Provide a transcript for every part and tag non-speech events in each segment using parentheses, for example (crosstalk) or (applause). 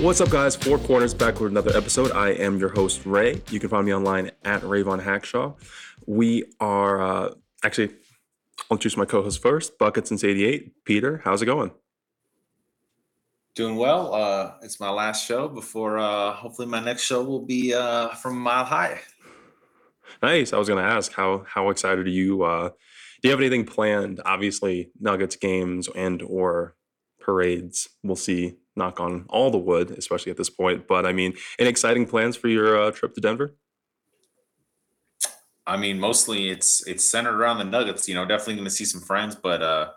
What's up, guys? Four Corners back with another episode. I am your host, Ray. You can find me online at Rayvone Hackshaw. We are uh, actually, I'll introduce my co host first, Bucket since 88. Peter, how's it going? Doing well. Uh, it's my last show before uh, hopefully my next show will be uh, from Mile High. Nice. I was going to ask how how excited are you? Uh, do you have anything planned? Obviously, Nuggets games and or parades. We'll see. Knock on all the wood, especially at this point. But I mean, any exciting plans for your uh, trip to Denver? I mean, mostly it's it's centered around the Nuggets. You know, definitely going to see some friends, but uh,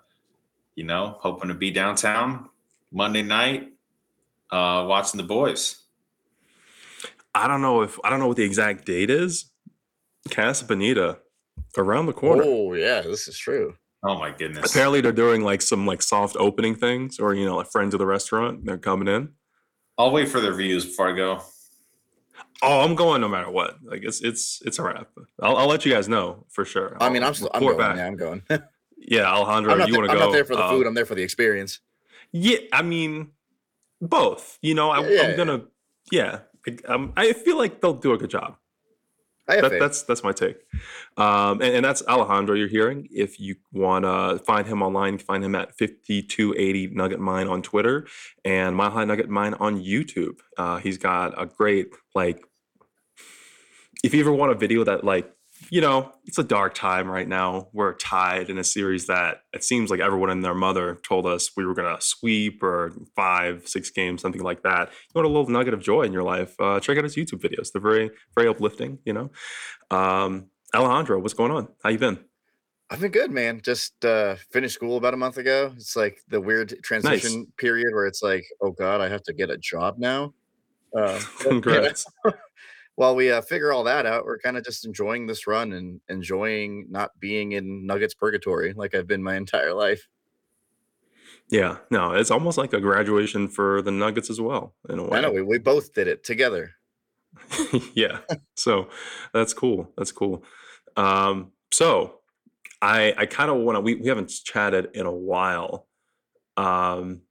you know, hoping to be downtown Monday night, uh, watching the boys. I don't know if I don't know what the exact date is. Casa Bonita, around the corner. Oh yeah, this is true. Oh my goodness! Apparently, they're doing like some like soft opening things, or you know, like friends of the restaurant. They're coming in. I'll wait for the reviews before I go. Oh, I'm going no matter what. Like it's it's it's a wrap. I'll, I'll let you guys know for sure. I mean, I'll I'm still, I'm going. back. Yeah, I'm going. (laughs) Yeah, Alejandro, I'm not, you there, want to I'm not there for the uh, food. I'm there for the experience. Yeah, I mean, both. You know, I, Yeah, yeah, I'm gonna. Yeah, I, um, I feel like they'll do a good job. That, that's that's my take. Um, and, and that's Alejandro you're hearing. If you want to find him online, you can find him at 5280 Nugget Mine on Twitter and Mile High Nugget Mine on YouTube. Uh, he's got a great like. If you ever want a video that like you know it's a dark time right now, we're tied in a series that it seems like everyone and their mother told us we were gonna sweep or five six games something like that. You want a little nugget of joy in your life? Uh, check out his YouTube videos. They're very very uplifting. You know. Um, Alejandro, what's going on? How you been? I've been good, man. Just uh, finished school about a month ago. It's like the weird transition period where it's like, oh god, I have to get a job now. Uh, Congrats. (laughs) while we uh, figure all that out, we're kind of just enjoying this run and enjoying not being in Nuggets purgatory like I've been my (laughs) entire life. Yeah, no, it's almost like a graduation for the Nuggets as well, in a way. I know we, we both did it together. (laughs) yeah, so that's cool. That's cool. Um, so I I kind of want to. We we haven't chatted in a while. Um,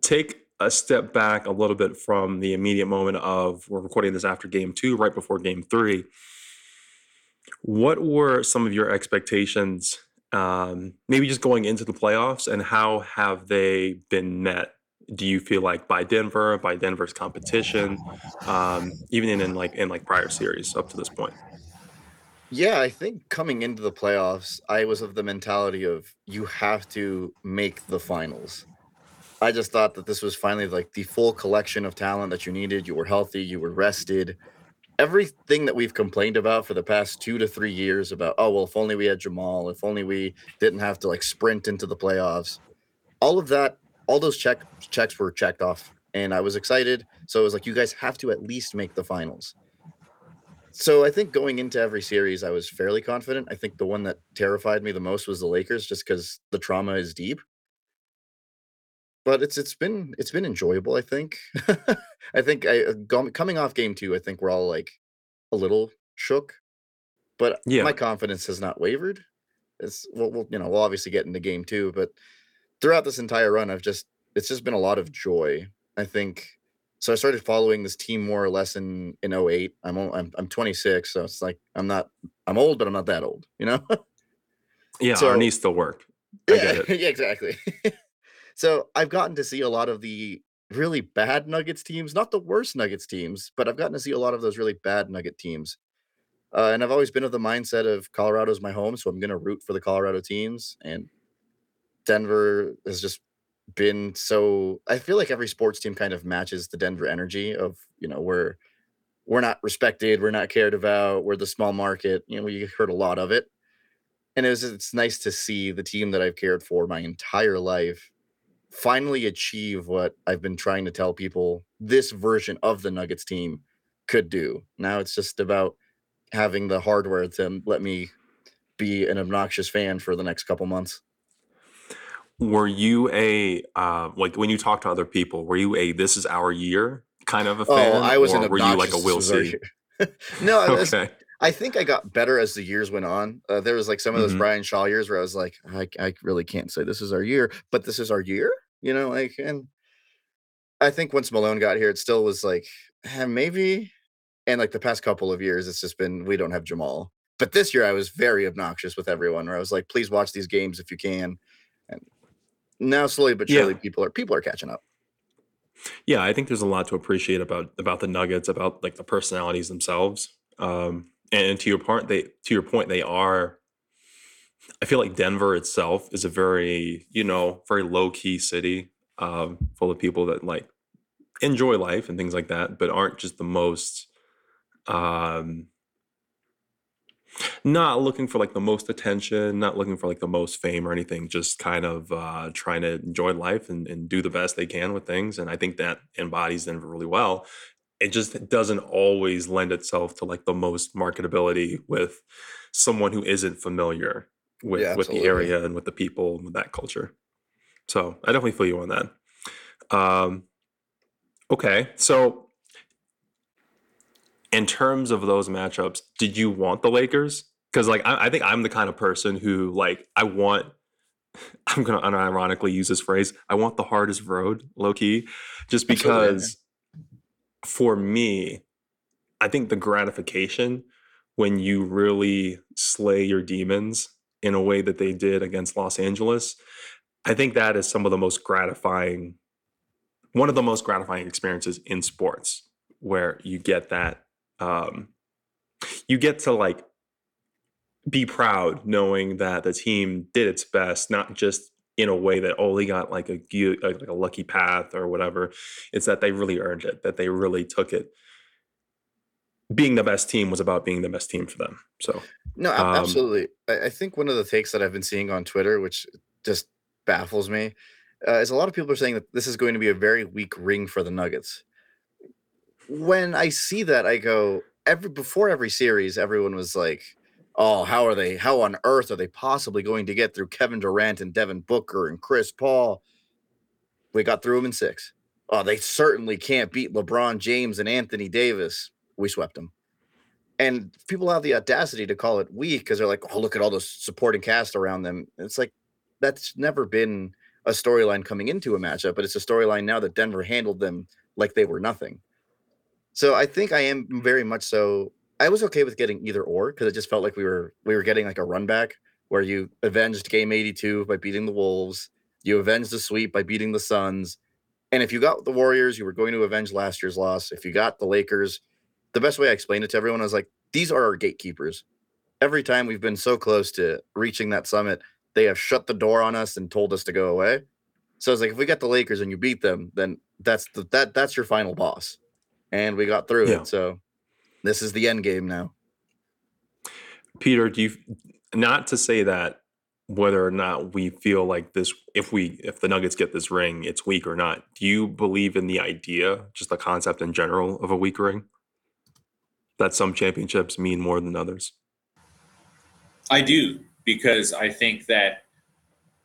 take a step back a little bit from the immediate moment of we're recording this after game two, right before game three. What were some of your expectations, um, maybe just going into the playoffs, and how have they been met? Do you feel like by Denver, by Denver's competition, um, even in, in like in like prior series up to this point? Yeah, I think coming into the playoffs, I was of the mentality of you have to make the finals. I just thought that this was finally like the full collection of talent that you needed. You were healthy, you were rested. Everything that we've complained about for the past two to three years about, oh, well, if only we had Jamal, if only we didn't have to like sprint into the playoffs. All of that, all those check checks were checked off. And I was excited. So it was like, you guys have to at least make the finals. So I think going into every series, I was fairly confident. I think the one that terrified me the most was the Lakers, just because the trauma is deep. But it's it's been it's been enjoyable. I think. (laughs) I think I uh, coming off game two, I think we're all like a little shook, but Yeah. my confidence has not wavered. It's well, we'll you know we'll obviously get into game two, but throughout this entire run, I've just it's just been a lot of joy. I think so I started following this team more or less in in 08. I'm I'm I'm 26, so it's like I'm not I'm old, but I'm not that old, you know. (laughs) Yeah, so, our knees still work. I yeah, get (laughs) it. yeah, exactly. So I've gotten to see a lot of the really bad Nuggets teams, not the worst Nuggets teams, but I've gotten to see a lot of those really bad Nugget teams. Uh, and I've always been of the mindset of Colorado's my home, so I'm going to root for the Colorado teams. And Denver has just been so. I feel like every sports team kind of matches the Denver energy of you know we're we're not respected, we're not cared about, we're the small market. You know, we heard a lot of it and it was it's nice to see the team that I've cared for my entire life finally achieve what I've been trying to tell people this version of the Nuggets team could do. Now it's just about having the hardware to let me be an obnoxious fan for the next couple months. Were you a uh, like when you talk to other people? Were you a "this is our year" kind of a fan? Oh, I was an or were you like a "we'll this is our see"? (laughs) no, I was, Okay. I think I got better as the years went on. Uh, there was like some of those Mhm. Brian Shaw years where I was like, I, I really can't say this is our year, but this is our year, you know, like, and I think once Malone got here, it still was like eh, maybe. And like the past couple of years, it's just been we don't have Jamal. But this year, I was very obnoxious with everyone. Where I was like, please watch these games if you can. And now, slowly but Yeah. surely, people are people are catching up. Yeah, I think there's a lot to appreciate about about the Nuggets, about like the personalities themselves. Um, and to your point, they to your point, they are. I feel like Denver itself is a very you know very low key city, um, full of people that like enjoy life and things like that, but aren't just the most. Um, not looking for like the most attention, not looking for like the most fame or anything, just kind of uh, trying to enjoy life and, and do the best they can with things. And I think that embodies Denver really well. It just doesn't always lend itself to like the most marketability with someone who isn't familiar with Yeah, with the area and with the people and with that culture. So I definitely feel you on that. Um, okay, so in terms of those matchups, did you want the Lakers? Because like I, I think I'm the kind of person who like I want. (laughs) I'm gonna unironically use this phrase. I want the hardest road, low key, just because for me, I think the gratification when you really slay your demons in a way that they did against Los Angeles, I think that is some of the most gratifying, one of the most gratifying experiences in sports, where you get that, um, you get to like be proud knowing that the team did its best, not just in a way that they got like a like a lucky path or whatever. It's that they really earned it, that they really took it. Being the best team was about being the best team for them. So No, Um, absolutely. I, I think one of the takes that I've been seeing on Twitter, which just baffles me, uh, is a lot of people are saying that this is going to be a very weak ring for the Nuggets. When I see that, I go every before every series, everyone was like, "Oh, how are they? How on earth are they possibly going to get through Kevin Durant and Devin Booker and Chris Paul?" We got through them in six. Oh, they certainly can't beat LeBron James and Anthony Davis. We swept them. And people have the audacity to call it weak because they're like, oh, look at all the supporting cast around them. It's like that's never been a storyline coming into a matchup, but it's a storyline now that Denver handled them like they were nothing. So I think I am very much so. I was okay with getting either or because it just felt like we were we were getting like a run back where you avenged game 82 by beating the Wolves, you avenged the sweep by beating the Suns, and if you got the Warriors, you were going to avenge last year's loss. If you got the Lakers, the best way I explained it to everyone was like, these are our gatekeepers. Every time we've been so close to reaching that summit, they have shut the door on us and told us to go away. So it's like if we got the Lakers and you beat them, then that's the, that that's your final boss. And we got through Yeah. it. So this is the end game now. Peter, do you not to say that whether or not we feel like this if we if the Nuggets get this ring, it's weak or not. Do you believe in the idea, just the concept in general of a weak ring? That some championships mean more than others. I do because I think that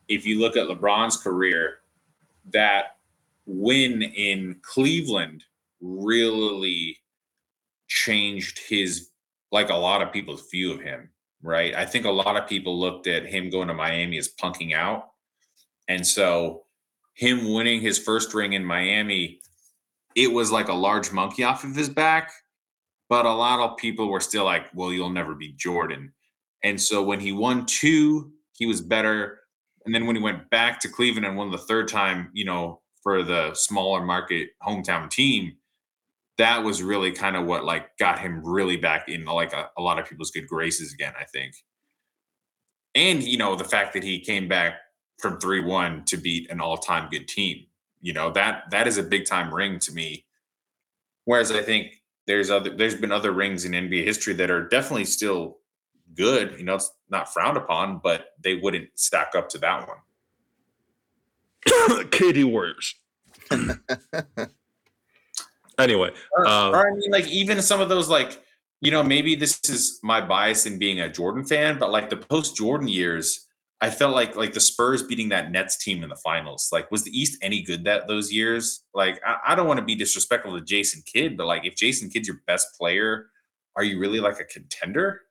if you look at LeBron's career, that win in Cleveland really changed his like a lot of people's view of him, right? I think a lot of people looked at him going to Miami as punking out. And so him winning his first ring in Miami, it was like a large monkey off of his back. But a lot of people were still like, well, you'll never be Jordan. And so when he won two, he was better. And then when he went back to Cleveland and won the third time, you know, for the smaller market hometown team, that was really kind of what like got him really back in like a, a lot of people's good graces again, I think. And you know, the fact that he came back from 3-1 to beat an all-time good team. You know, that that is a big time ring to me. Whereas I think there's other there's been other rings in NBA history that are definitely still good. You know, it's not frowned upon, but they wouldn't stack up to that one. (coughs) KD Warriors. (laughs) anyway, Or, Um, or I mean, like even some of those, like you know, maybe this is my bias in being a Jordan fan, but like the post Jordan years, I felt like like the Spurs beating that Nets team in the finals. Like, was the East any good that those years? Like, I, I don't want to be disrespectful to Jason Kidd, but like, if Jason Kidd's your best player, are you really like a contender?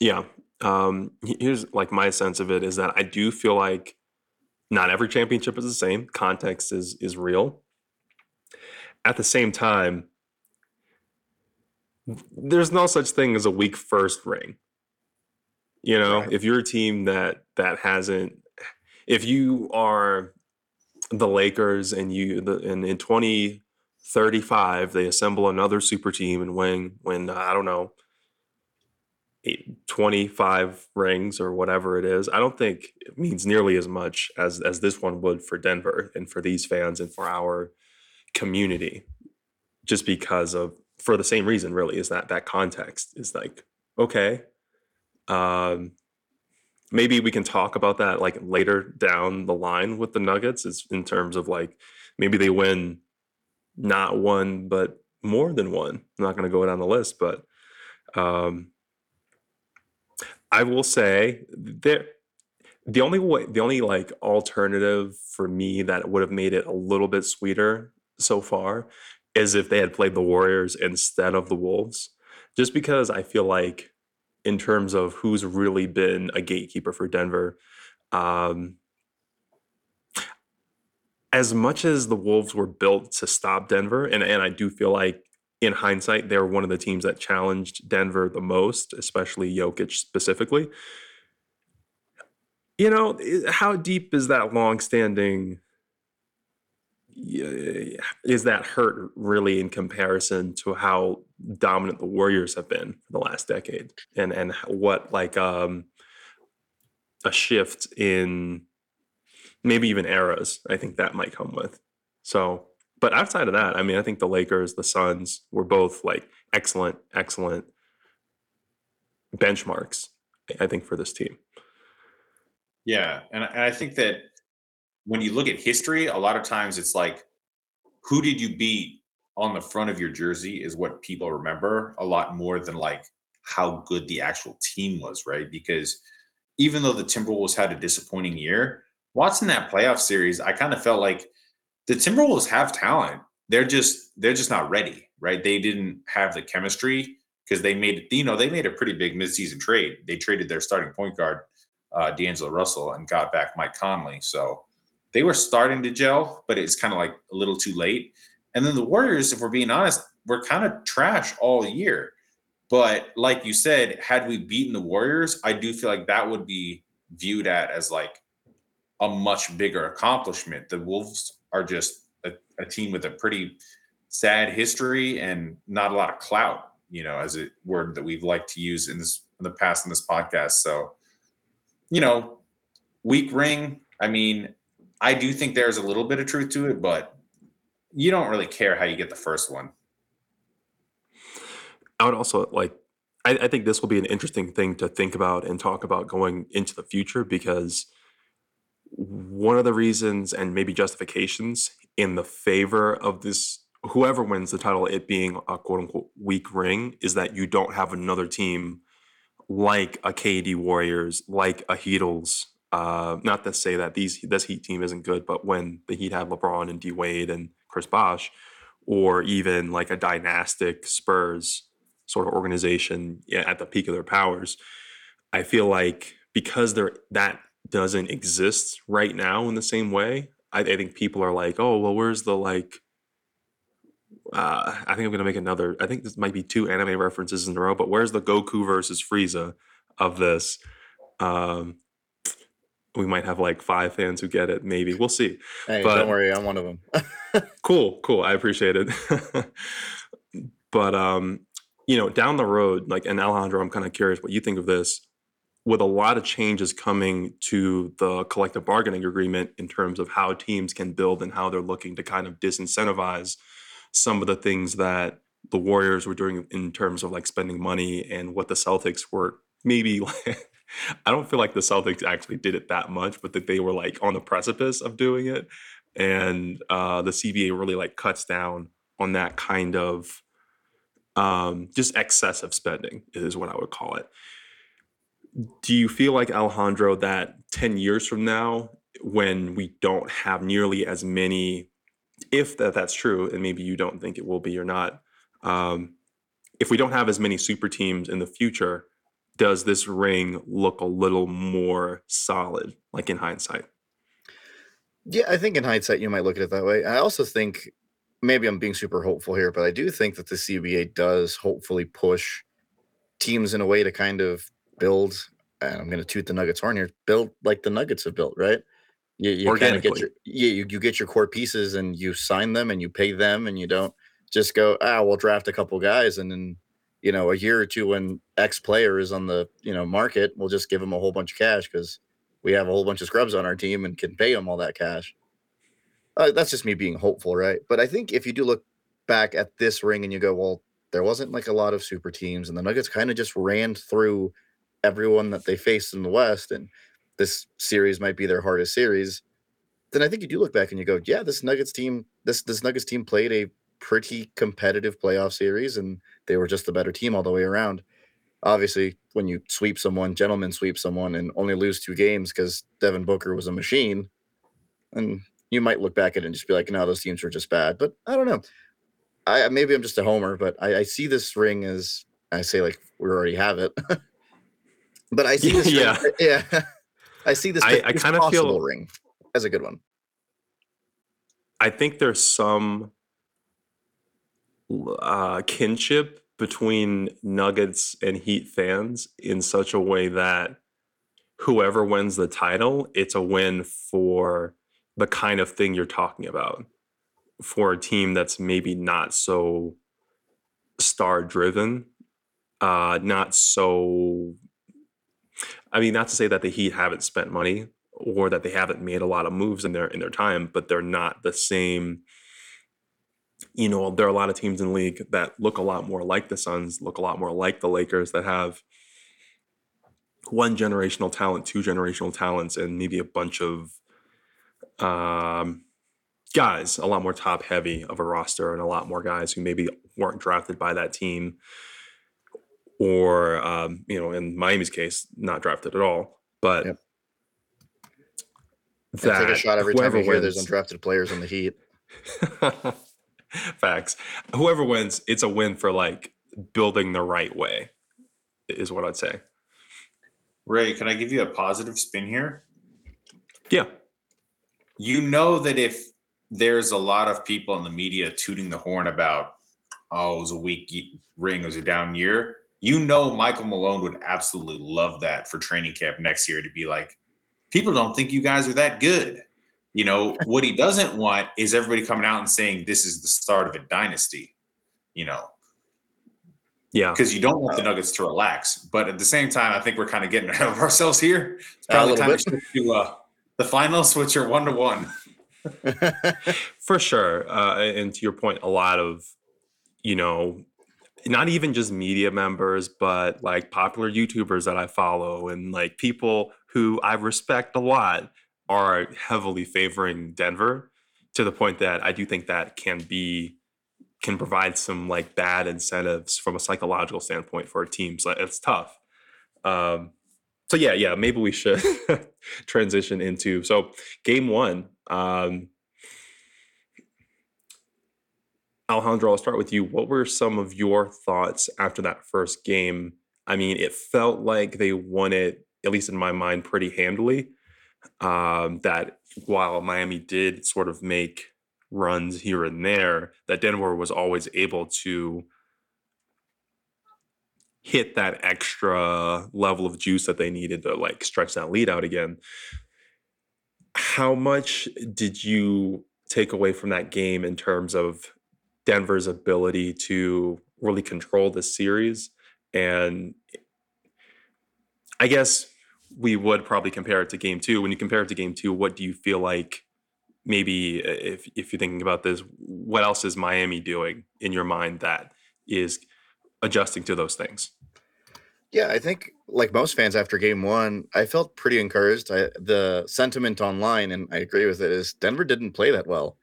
yeah. Um, here's like my sense of it is that I do feel like not every championship is the same. Context is is real. At the same time, there's no such thing as a weak first ring. You know, Right. if you're a team that that hasn't, if you are the Lakers and you the and in 2035 they assemble another super team and win when uh, I don't know eight, 25 rings or whatever it is. I don't think it means nearly as much as as this one would for Denver and for these fans and for our community just because of for the same reason really is that that context is like okay um maybe we can talk about that like later down the line with the nuggets is in terms of like maybe they win not one but more than one. I'm not going to go down the list but um i will say there the only way the only like alternative for me that would have made it a little bit sweeter so far is if they had played the warriors instead of the wolves just because i feel like in terms of who's really been a gatekeeper for denver um as much as the wolves were built to stop denver and, and i do feel like in hindsight they're one of the teams that challenged denver the most especially jokic specifically. You know how deep is that long-standing is that hurt really in comparison to how dominant the warriors have been for the last decade? And and what like um a shift in maybe even eras i think that might come with. So but outside of that i mean i think the lakers the suns were both like excellent excellent benchmarks i think for this team. Yeah, and I think that when you look at history, a lot of times it's like, who did you beat on the front of your jersey is what people remember a lot more than like how good the actual team was, right? Because even though the Timberwolves had a disappointing year, watching that playoff series, I kind of felt like the Timberwolves have talent. They're just they're just not ready, right? They didn't have the chemistry because they made you know they made a pretty big midseason trade. They traded their starting point guard uh, D'Angelo Russell and got back Mike Conley. So they were starting to gel, but it's kind of like a little too late. And then the Warriors, if we're being honest, were kind of trash all year. But like you said, had we beaten the Warriors, I do feel like that would be viewed at as like a much bigger accomplishment. The Wolves are just a, a team with a pretty sad history and not a lot of clout, you know, as a word that we've liked to use in this in the past in this podcast. So you know, weak ring. I mean, I do think there's a little bit of truth to it, but you don't really care how you get the first one. I would also like. I, I think this will be an interesting thing to think about and talk about going into the future because one of the reasons and maybe justifications in the favor of this whoever wins the title, it being a quote unquote weak ring, is that you don't have another team like a KD Warriors, like a Heatles. Uh, not to say that these this Heat team isn't good, but when the Heat had LeBron and D Wade and Chris Bosh, or even like a dynastic Spurs sort of organization yeah, at the peak of their powers, I feel like because that doesn't exist right now in the same way, I, I think people are like, oh well, where's the like uh, I think I'm gonna make another. I think this might be two anime references in a row, but where's the Goku versus Frieza of this? Um, we might have like five fans who get it. Maybe we'll see. Hey, But- don't worry, I'm one of them. (laughs) Cool, cool. I appreciate it. but um, you know, down the road, like and Alejandro, I'm kind of curious what you think of this. With a lot of changes coming to the collective bargaining agreement in terms of how teams can build and how they're looking to kind of disincentivize some of the things that the Warriors were doing in terms of like spending money and what the Celtics were maybe (laughs) (laughs) I don't feel like the Celtics actually did it that much, but that they were like on the precipice of doing it. And uh, the CBA really like cuts down on that kind of um, just excessive spending is what I would call it. Do you feel like Alejandro that 10 years from now, when we don't have nearly as many if that that's true, and maybe you don't think it will be or not, um, if we don't have as many super teams in the future, does this ring look a little more solid, like in hindsight? Yeah, I think in hindsight you might look at it that way. I also think maybe I'm being super hopeful here, but I do think that the CBA does hopefully push teams in a way to kind of build. And I'm going to toot the Nuggets horn here. Build like the Nuggets have built, right? You, you kind of get Organically. your yeah, you, you get your core pieces and you sign them and you pay them and you don't just go ah we'll draft a couple guys and then you know a year or two when X player is on the you know market we'll just give him a whole bunch of cash because we have a whole bunch of scrubs on our team and can pay them all that cash. Uh, that's just me being hopeful, right? But I think if you do look back at this ring and you go, well, there wasn't like a lot of super teams, and the Nuggets kind of just ran through everyone that they faced in the West, and this series might be their hardest series. Then I think you do look back and you go, yeah, this Nuggets team, this this Nuggets team played a pretty competitive playoff series, and they were just the better team all the way around. Obviously, when you sweep someone, gentlemen sweep someone, and only lose two games because Devin Booker was a machine, and you might look back at it and just be like, no, those teams were just bad. But I don't know. I maybe I'm just a homer, but I, I see this ring as I say like we already have it. (laughs) but I see this (laughs) Yeah. ring, yeah. (laughs) I see this, I- I kinda feel- ring as a good one. I think there's some uh, kinship between Nuggets and Heat fans in such a way that whoever wins the title, it's a win for the kind of thing you're talking about. For a team that's maybe not so star driven, uh, not so. I mean, not to say that the Heat haven't spent money or that they haven't made a lot of moves in their in their time, but they're not the same. You know, there are a lot of teams in the league that look a lot more like the Suns, look a lot more like the Lakers that have one generational talent, two generational talents, and maybe a bunch of um, guys, a lot more top heavy of a roster, and a lot more guys who maybe weren't drafted by that team, or um, you know, in Miami's case, not drafted at all. But Yep. That take a shot every time you hear there's undrafted players on the Heat. (laughs) Facts. Whoever wins, it's a win for like building the right way, is what I'd say. Ray, can I give you a positive spin here? Yeah. You know that if there's a lot of people in the media tooting the horn about, oh, it was a weak ring, it was a down year, you know Michael Malone would absolutely love that for training camp next year to be like, people don't think you guys are that good. You know, what he doesn't want is everybody coming out and saying this is the start of a dynasty, you know, Yeah. because you don't want the Nuggets to relax. But at the same time, I think we're kind of getting ahead of (laughs) ourselves here. It's probably little time bit. to shift to uh, the finals, which are one to one. (laughs) For sure. Uh, and to your point, a lot of, you know, not even just media members, but like popular YouTubers that I follow and like people who I respect a lot are heavily favoring Denver to the point that I do think that can be can provide some like bad incentives from a psychological standpoint for teams. Like it's tough. Um, so yeah, yeah, maybe we should (laughs) transition into so game one. Um, Alejandro, I'll start with you. What were some of your thoughts after that first game? I mean, it felt like they won it, at least in my mind, pretty handily. Um, that while Miami did sort of make runs here and there, that Denver was always able to hit that extra level of juice that they needed to like stretch that lead out again. How much did you take away from that game in terms of Denver's ability to really control the series? And I guess we would probably compare it to game two. When you compare it to game two, what do you feel like maybe uh, if if you're thinking about this, what else is Miami doing in your mind that is adjusting to those things? Yeah, I think like most fans after game one, I felt pretty encouraged. I, the sentiment online, and I agree with it, is Denver didn't play that well.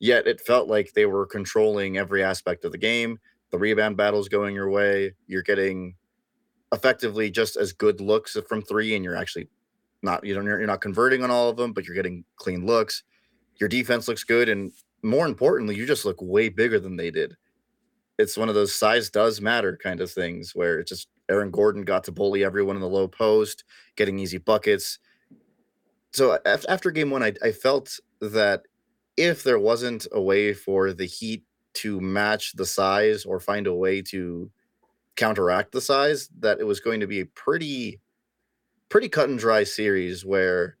Yet it felt like they were controlling every aspect of the game. The rebound battle's going your way. You're getting effectively just as good looks from three, and you're actually not you don't you're not converting on all of them, but you're getting clean looks. Your defense looks good, and more importantly, you just look way bigger than they did. It's one of those size does matter kind of things where it's just Aaron Gordon got to bully everyone in the low post, getting easy buckets. so af- after game one, I, I felt that if there wasn't a way for the Heat to match the size or find a way to counteract the size, that it was going to be a pretty, pretty cut and dry series where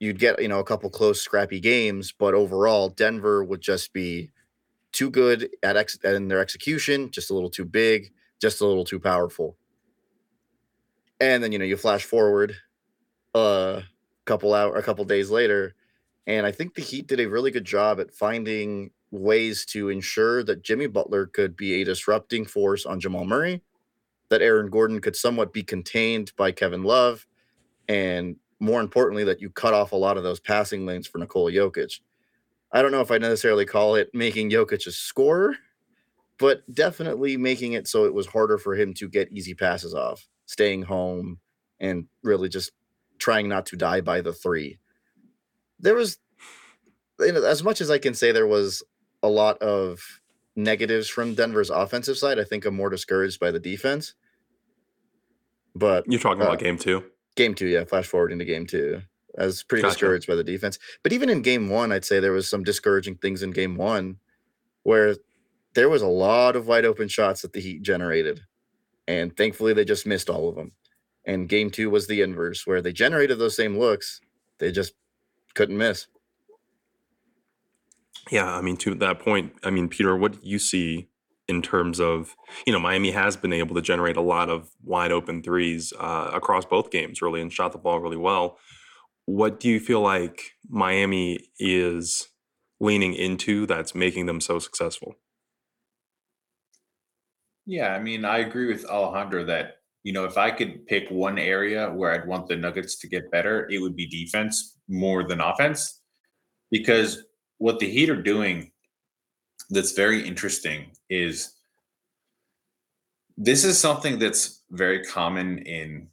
you'd get you know a couple close, scrappy games, but overall Denver would just be too good at ex- in their execution, just a little too big, just a little too powerful. And then you know you flash forward a couple hour a couple days later and I think the Heat did a really good job at finding ways to ensure that Jimmy Butler could be a disrupting force on Jamal Murray, that Aaron Gordon could somewhat be contained by Kevin Love, and more importantly, that you cut off a lot of those passing lanes for Nikola Jokic. I don't know if I necessarily call it making Jokic a scorer, but definitely making it so it was harder for him to get easy passes off, staying home, and really just trying not to die by the three. There was, as much as I can say, there was a lot of negatives from Denver's offensive side. I think I'm more discouraged by the defense. But You're talking Uh, about game two. game two, yeah, flash forward into game two. I was pretty Gotcha. discouraged by the defense. But even in game one, I'd say there was some discouraging things in game one where there was a lot of wide open shots that the Heat generated. And thankfully they just missed all of them. And game two was the inverse, where they generated those same looks, they just couldn't miss. Yeah, I mean, to that point, I mean, Peter, what do you see in terms of, you know, Miami has been able to generate a lot of wide open threes uh, across both games, really, and shot the ball really well. What do you feel like Miami is leaning into that's making them so successful? Yeah, I mean, I agree with Alejandro that, you know, if I could pick one area where I'd want the Nuggets to get better, it would be defense more than offense. Because what the Heat are doing that's very interesting is this is something that's very common in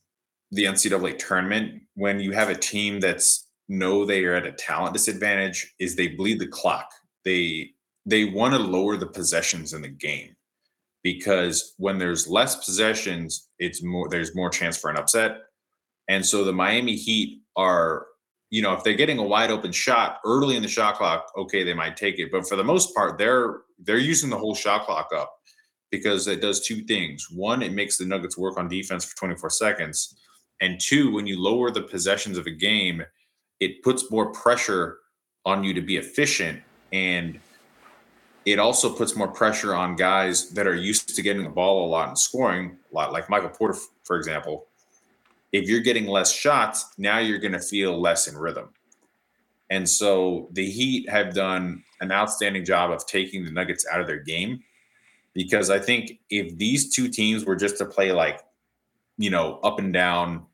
the NCAA tournament when you have a team that's know they are at a talent disadvantage is they bleed the clock. They they want to lower the possessions in the game because when there's less possessions, it's more there's more chance for an upset. And so the Miami Heat are, you know, if they're getting a wide open shot early in the shot clock, okay, they might take it. But for the most part, they're they're using the whole shot clock up because it does two things. One, it makes the Nuggets work on defense for 24 seconds. And two, when you lower the possessions of a game, it puts more pressure on you to be efficient. And it also puts more pressure on guys that are used to getting the ball a lot and scoring a lot, like Michael Porter, for example. If you're getting less shots, now you're going to feel less in rhythm. And so the Heat have done an outstanding job of taking the Nuggets out of their game because I think if these two teams were just to play like, you know, up and down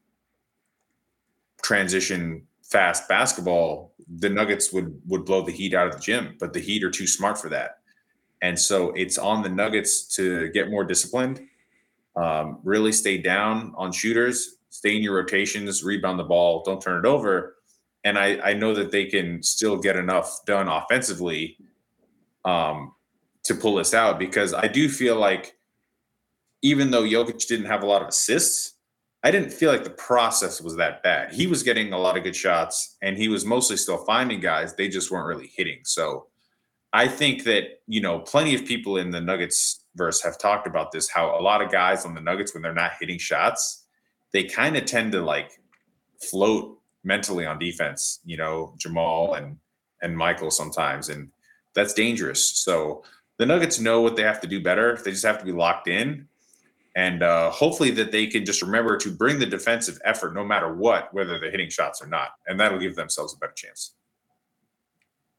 transition fast basketball, the Nuggets would would blow the Heat out of the gym, but the Heat are too smart for that. And so it's on the Nuggets to get more disciplined, um, really stay down on shooters, stay in your rotations, rebound the ball, don't turn it over. And I, I know that they can still get enough done offensively um, to pull this out because I do feel like even though Jokic didn't have a lot of assists, I didn't feel like the process was that bad. He was getting a lot of good shots and he was mostly still finding guys. They just weren't really hitting. So I think that, you know, plenty of people in the Nuggets verse have talked about this how a lot of guys on the Nuggets, when they're not hitting shots, they kind of tend to like float mentally on defense, you know, Jamal and and Michael sometimes. And that's dangerous. So the Nuggets know what they have to do better. They just have to be locked in. And uh, hopefully that they can just remember to bring the defensive effort no matter what, whether they're hitting shots or not. And that'll give themselves a better chance.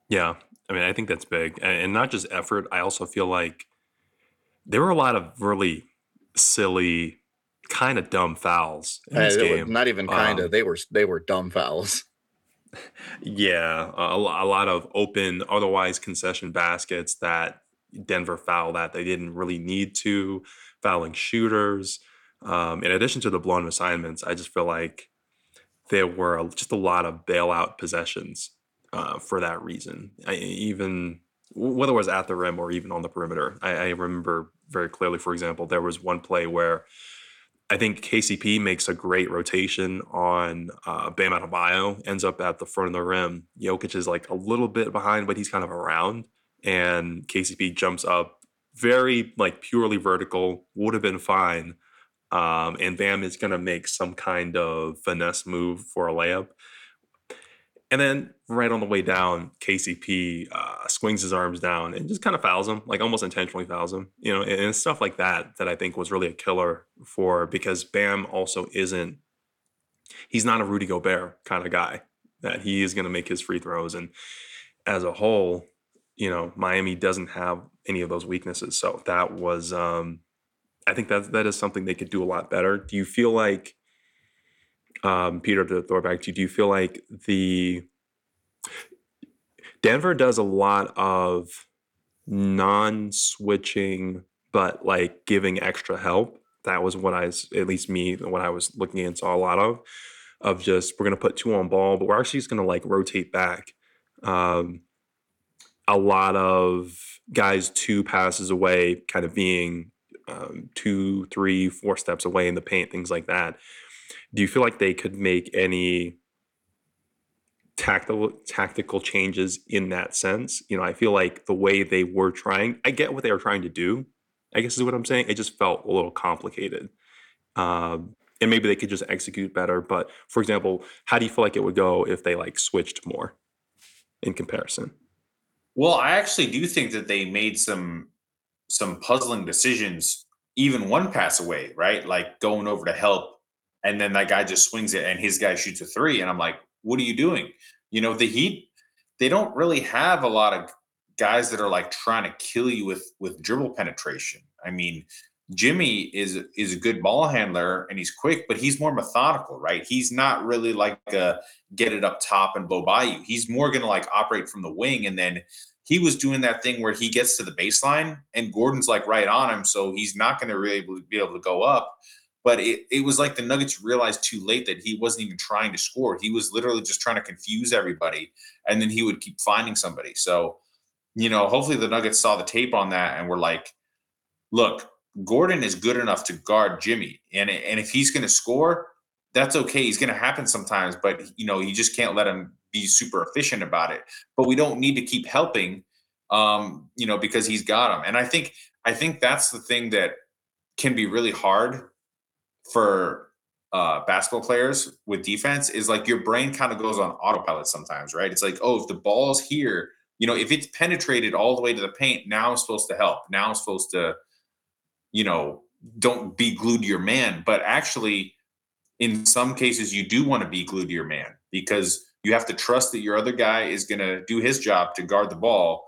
Yeah, I mean, I think that's big, and, not just effort. I also feel like there were a lot of really silly, kind of dumb fouls in Uh, this game. not even kind of. Um, they were they were dumb fouls. (laughs) (laughs) Yeah, a, a lot of open, otherwise concession baskets that Denver fouled that they didn't really need to, fouling shooters. Um, in addition to the blown assignments, I just feel like there were just a lot of bailout possessions uh, for that reason. I, even whether it was at the rim or even on the perimeter, I, I remember very clearly. For example, there was one play where I think KCP makes a great rotation on uh, Bam Adebayo. Ends up at the front of the rim. Jokic is like a little bit behind, but he's kind of around. And KCP jumps up very like purely vertical. Would have been fine. Um, and Bam is going to make some kind of finesse move for a layup. And then right on the way down, KCP uh, swings his arms down and just kind of fouls him, like almost intentionally fouls him. You know, and, and stuff like that that I think was really a killer for because Bam also isn't. He's not a Rudy Gobert kind of guy that he is going to make his free throws, and as a whole, you know, Miami doesn't have any of those weaknesses. So that was, um, I think that that is something they could do a lot better. Do you feel like? Um, Peter, to throw back to you, do you feel like the Denver does a lot of non-switching, but like giving extra help? That was what I, at least me, what I was looking saw a lot of, of just we're gonna put two on ball, but we're actually just gonna like rotate back. Um, a lot of guys two passes away, kind of being um, two, three, four steps away in the paint, things like that do you feel like they could make any tactical tactical changes in that sense? You know, I feel like the way they were trying, I get what they were trying to do. I guess is what I'm saying. It just felt a little complicated, um, and maybe they could just execute better. But for example, how do you feel like it would go if they like switched more in comparison? Well, I actually do think that they made some some puzzling decisions, even one pass away, right? Like going over to help and then that guy just swings it and his guy shoots a three. And i'm like what are you doing? You know the heat they don't really have a lot of guys that are like trying to kill you with with dribble penetration. I mean jimmy is is a good ball handler and he's quick but he's more methodical right? He's not really like a get it up top and blow by you. He's more to like operate from the wing. And then he was doing that thing where he gets to the baseline and gordon's like right on him. So he's not to really be able to go up but it, it was like the Nuggets realized too late that he wasn't even trying to score. He was literally just trying to confuse everybody, and then he would keep finding somebody. So, you know, hopefully the Nuggets saw the tape on that and were like, look, Gordon is good enough to guard Jimmy. And, and if he's going to score, that's okay. He's going to happen sometimes, but, you know, you just can't let him be super efficient about it. But we don't need to keep helping, um, you know, because he's got him. And I think, I think that's the thing that can be really hard for uh, basketball players with defense is like your brain kind of goes on autopilot sometimes, right? It's like, oh, if the ball's here, you know, if it's penetrated all the way to the paint, now I'm supposed to help. Now I'm supposed to, you know, don't be glued to your man. But actually, in some cases, you do want to be glued to your man because you have to trust that your other guy is going to do his job to guard the ball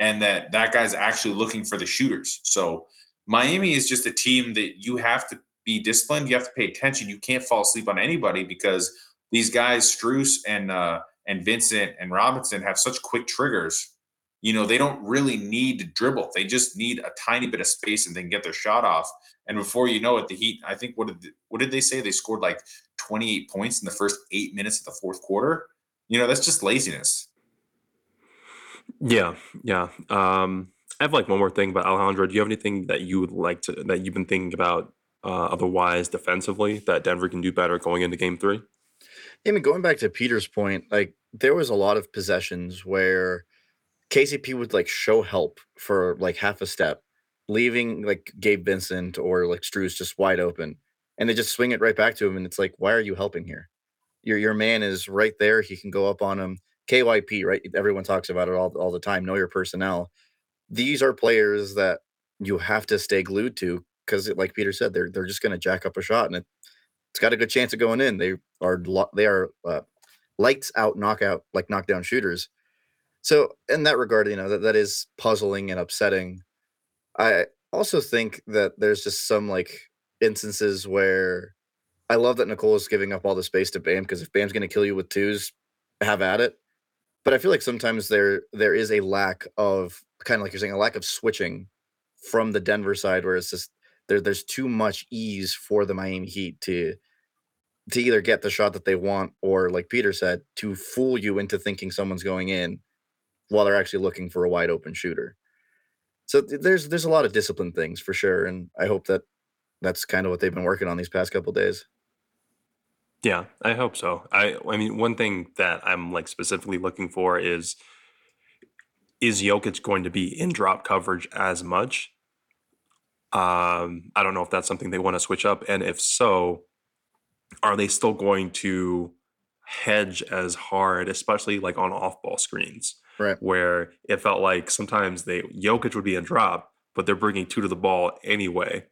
and that that guy's actually looking for the shooters. So Miami is just a team that you have to be disciplined. You have to pay attention. You can't fall asleep on anybody because these guys, Strus and uh, and Vincent and Robinson, have such quick triggers. You know, they don't really need to dribble. They just need a tiny bit of space and then get their shot off. And before you know it, the Heat. I think what did what did they say? They scored like 28 points in the first eight minutes of the fourth quarter. You know, that's just laziness. Yeah, yeah. Um, I have like one more thing, but Alejandro, do you have anything that you would like to that you've been thinking about uh, otherwise defensively that Denver can do better going into game three? I mean, going back to Peter's point, like there was a lot of possessions where KCP would like show help for like half a step, leaving like Gabe Vincent or like Strus just wide open, and they just swing it right back to him. And it's like, why are you helping here? Your your man is right there. He can go up on him. KYP, right? Everyone talks about it all, all the time. Know your personnel. These are players that you have to stay glued to because, like Peter said, they're they're just going to jack up a shot, and it, it's got a good chance of going in. They are they are uh, lights out knockout like knockdown shooters. So in that regard, you know that that is puzzling and upsetting. I also think that there's just some like instances where I love that Nikola is giving up all the space to Bam because if Bam's going to kill you with twos, have at it. But I feel like sometimes there there is a lack of kind of like you're saying a lack of switching from the Denver side where it's just there there's too much ease for the Miami Heat to to either get the shot that they want or like Peter said to fool you into thinking someone's going in while they're actually looking for a wide open shooter. So th- there's there's a lot of discipline things for sure and I hope that that's kind of what they've been working on these past couple days. Yeah, I hope so. I I mean, one thing that I'm like specifically looking for is is Jokic going to be in drop coverage as much? Um, I don't know if that's something they want to switch up, and if so, are they still going to hedge as hard, especially like on off-ball screens, Right. where it felt like sometimes they Jokic would be in drop, but they're bringing two to the ball anyway,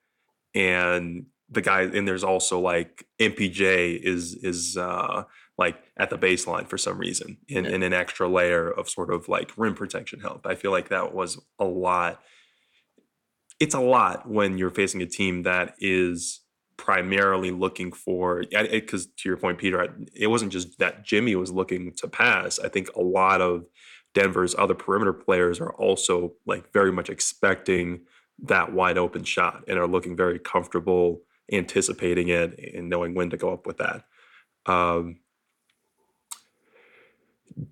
and the guy and there's also like MPJ is is uh like at the baseline for some reason in, Yeah. in an extra layer of sort of like rim protection help. I feel like that was a lot. It's a lot when you're facing a team that is primarily looking for because to your point, Peter, it wasn't just that Jimmy was looking to pass. I think a lot of Denver's other perimeter players are also like very much expecting that wide open shot and are looking very comfortable anticipating it and knowing when to go up with that. Um,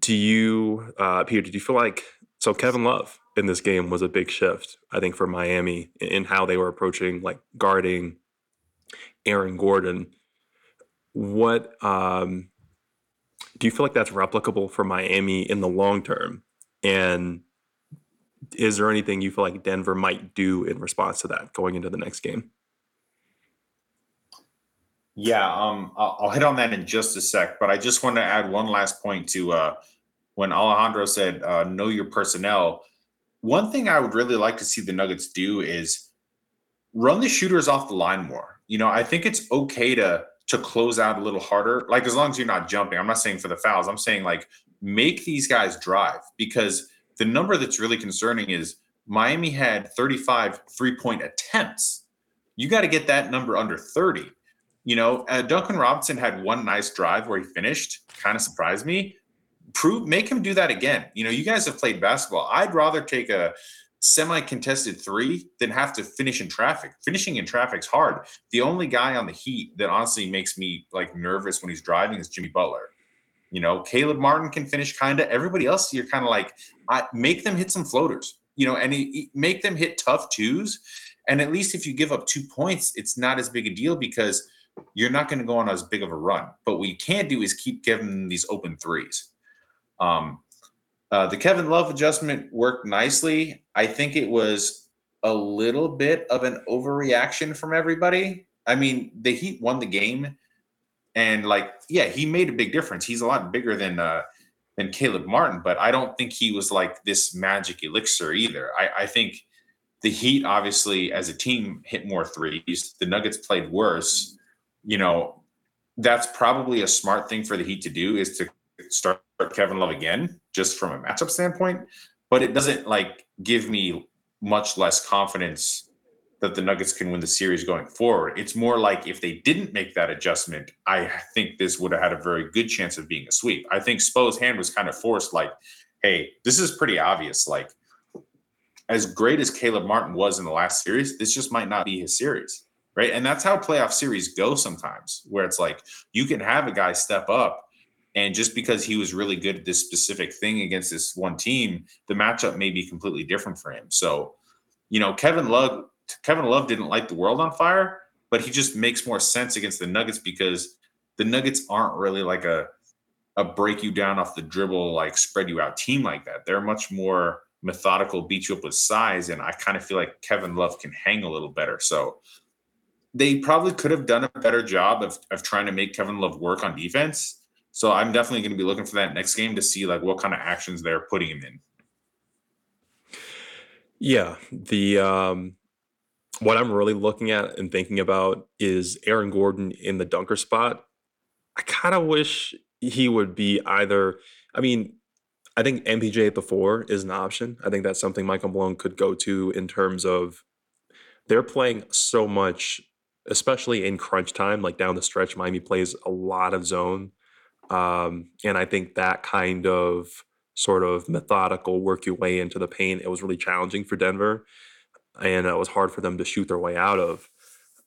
do you, uh, Peter? Did you feel like so Kevin Love in this game was a big shift? I think for Miami in, how they were approaching like guarding Aaron Gordon. What um, do you feel like that's replicable for Miami in the long term? And is there anything you feel like Denver might do in response to that going into the next game? Yeah, um, I'll, I'll hit on that in just a sec, but I just want to add one last point to uh, when Alejandro said, uh, "Know your personnel." One thing I would really like to see the Nuggets do is run the shooters off the line more. You know, I think it's okay to to close out a little harder, like as long as you're not jumping. I'm not saying for the fouls. I'm saying like make these guys drive because the number that's really concerning is Miami had 35 three point attempts. You got to get that number under 30 you know, uh, Duncan Robinson had one nice drive where he finished, kind of surprised me. Prove, make him do that again. You know, you guys have played basketball. I'd rather take a semi-contested three than have to finish in traffic. Finishing in traffic's hard. The only guy on the Heat that honestly makes me like nervous when he's driving is Jimmy Butler. You know, Caleb Martin can finish kind of. Everybody else, you're kind of like, I make them hit some floaters. You know, and he, he- make them hit tough twos. And at least if you give up two points, it's not as big a deal because you're not going to go on as big of a run. But what you can't do is keep giving them these open threes. Um, uh, the Kevin Love adjustment worked nicely. I think it was a little bit of an overreaction from everybody. I mean, the Heat won the game, and like, yeah, he made a big difference. He's a lot bigger than uh, than Caleb Martin, but I don't think he was like this magic elixir either. I, I think the Heat, obviously, as a team, hit more threes. The Nuggets played worse you know, that's probably a smart thing for the Heat to do is to start Kevin Love again, just from a matchup standpoint. But it doesn't like give me much less confidence that the Nuggets can win the series going forward. It's more like if they didn't make that adjustment, I think this would have had a very good chance of being a sweep. I think Spo's hand was kind of forced, like, hey, this is pretty obvious. Like, as great as Caleb Martin was in the last series, this just might not be his series right? And that's how playoff series go sometimes, where it's like you can have a guy step up, and just because he was really good at this specific thing against this one team, the matchup may be completely different for him. So, you know, Kevin Love, Kevin Love didn't light the world on fire, but he just makes more sense against the Nuggets because the Nuggets aren't really like a a break you down off the dribble, like spread you out team like that. They're much more methodical, beat you up with size, and I kind of feel like Kevin Love can hang a little better. So they probably could have done a better job of, of trying to make Kevin Love work on defense. So I'm definitely going to be looking for that next game to see like what kind of actions they're putting him in. Yeah, the um, what I'm really looking at and thinking about is Aaron Gordon in the dunker spot. I kind of wish he would be either. I mean, I think MPJ at the four is an option. I think that's something Michael Malone could go to in terms of they're playing so much, especially in crunch time, like down the stretch. Miami plays a lot of zone, um, and I think that kind of sort of methodical work your way into the paint. It was really challenging for Denver, and it was hard for them to shoot their way out of.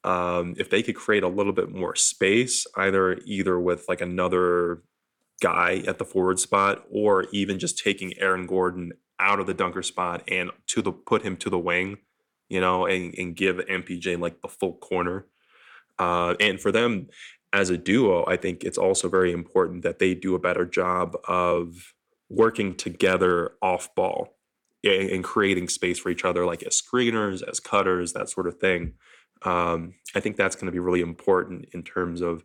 Um, if they could create a little bit more space, either either with like another guy at the forward spot, or even just taking Aaron Gordon out of the dunker spot and to the put him to the wing you know, and, and give MPJ like the full corner. Uh, and for them as a duo, I think it's also very important that they do a better job of working together off ball and, creating space for each other, like as screeners, as cutters, that sort of thing. Um, I think that's going to be really important in terms of,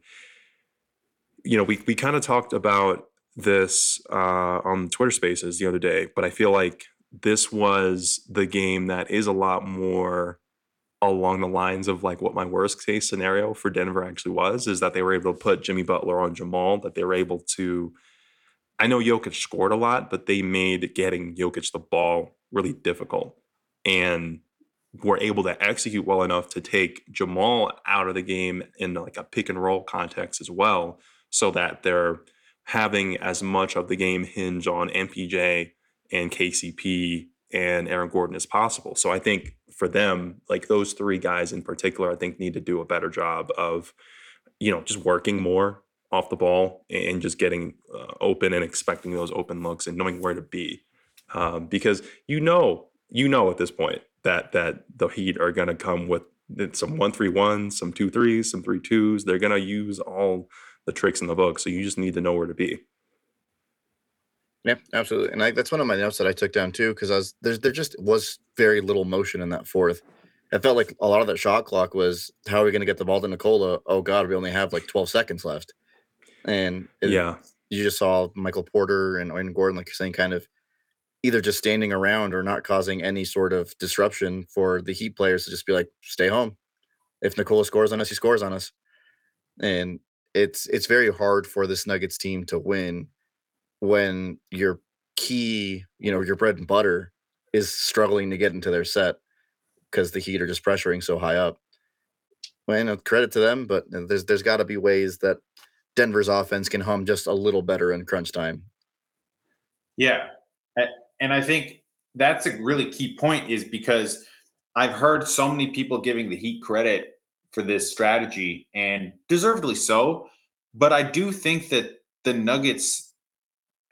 you know, we, we kind of talked about this uh, on Twitter Spaces the other day, but I feel like this was the game that is a lot more along the lines of like what my worst case scenario for Denver actually was is that they were able to put Jimmy Butler on Jamal, that they were able to. I know Jokic scored a lot, but they made getting Jokic the ball really difficult and were able to execute well enough to take Jamal out of the game in like a pick and roll context as well, so that they're having as much of the game hinge on MPJ and KCP and Aaron Gordon as possible. So I think for them, like those three guys in particular, I think need to do a better job of, you know, just working more off the ball and just getting uh, open and expecting those open looks and knowing where to be, um, because you know, you know at this point that that the Heat are going to come with some one three ones, some two threes, some three twos. They're going to use all the tricks in the book, so you just need to know where to be. Yeah, absolutely. And I, that's one of my notes that I took down too, because I was there's there just was very little motion in that fourth. It felt like a lot of that shot clock was how are we going to get the ball to Nikola? Oh God, we only have like 12 seconds left, and it, Yeah, you just saw Michael Porter and, and Gordon, like you're saying, kind of either just standing around or not causing any sort of disruption for the Heat players to just be like, stay home. If Nikola scores on us, he scores on us, and it's it's very hard for this Nuggets team to win when your key, you know, your bread and butter is struggling to get into their set because the Heat are just pressuring so high up. Well, you know, credit to them, but uh, there's there's got to be ways that Denver's offense can hum just a little better in crunch time. Yeah. And I think that's a really key point is because I've heard so many people giving the Heat credit for this strategy and deservedly so. But I do think that the Nuggets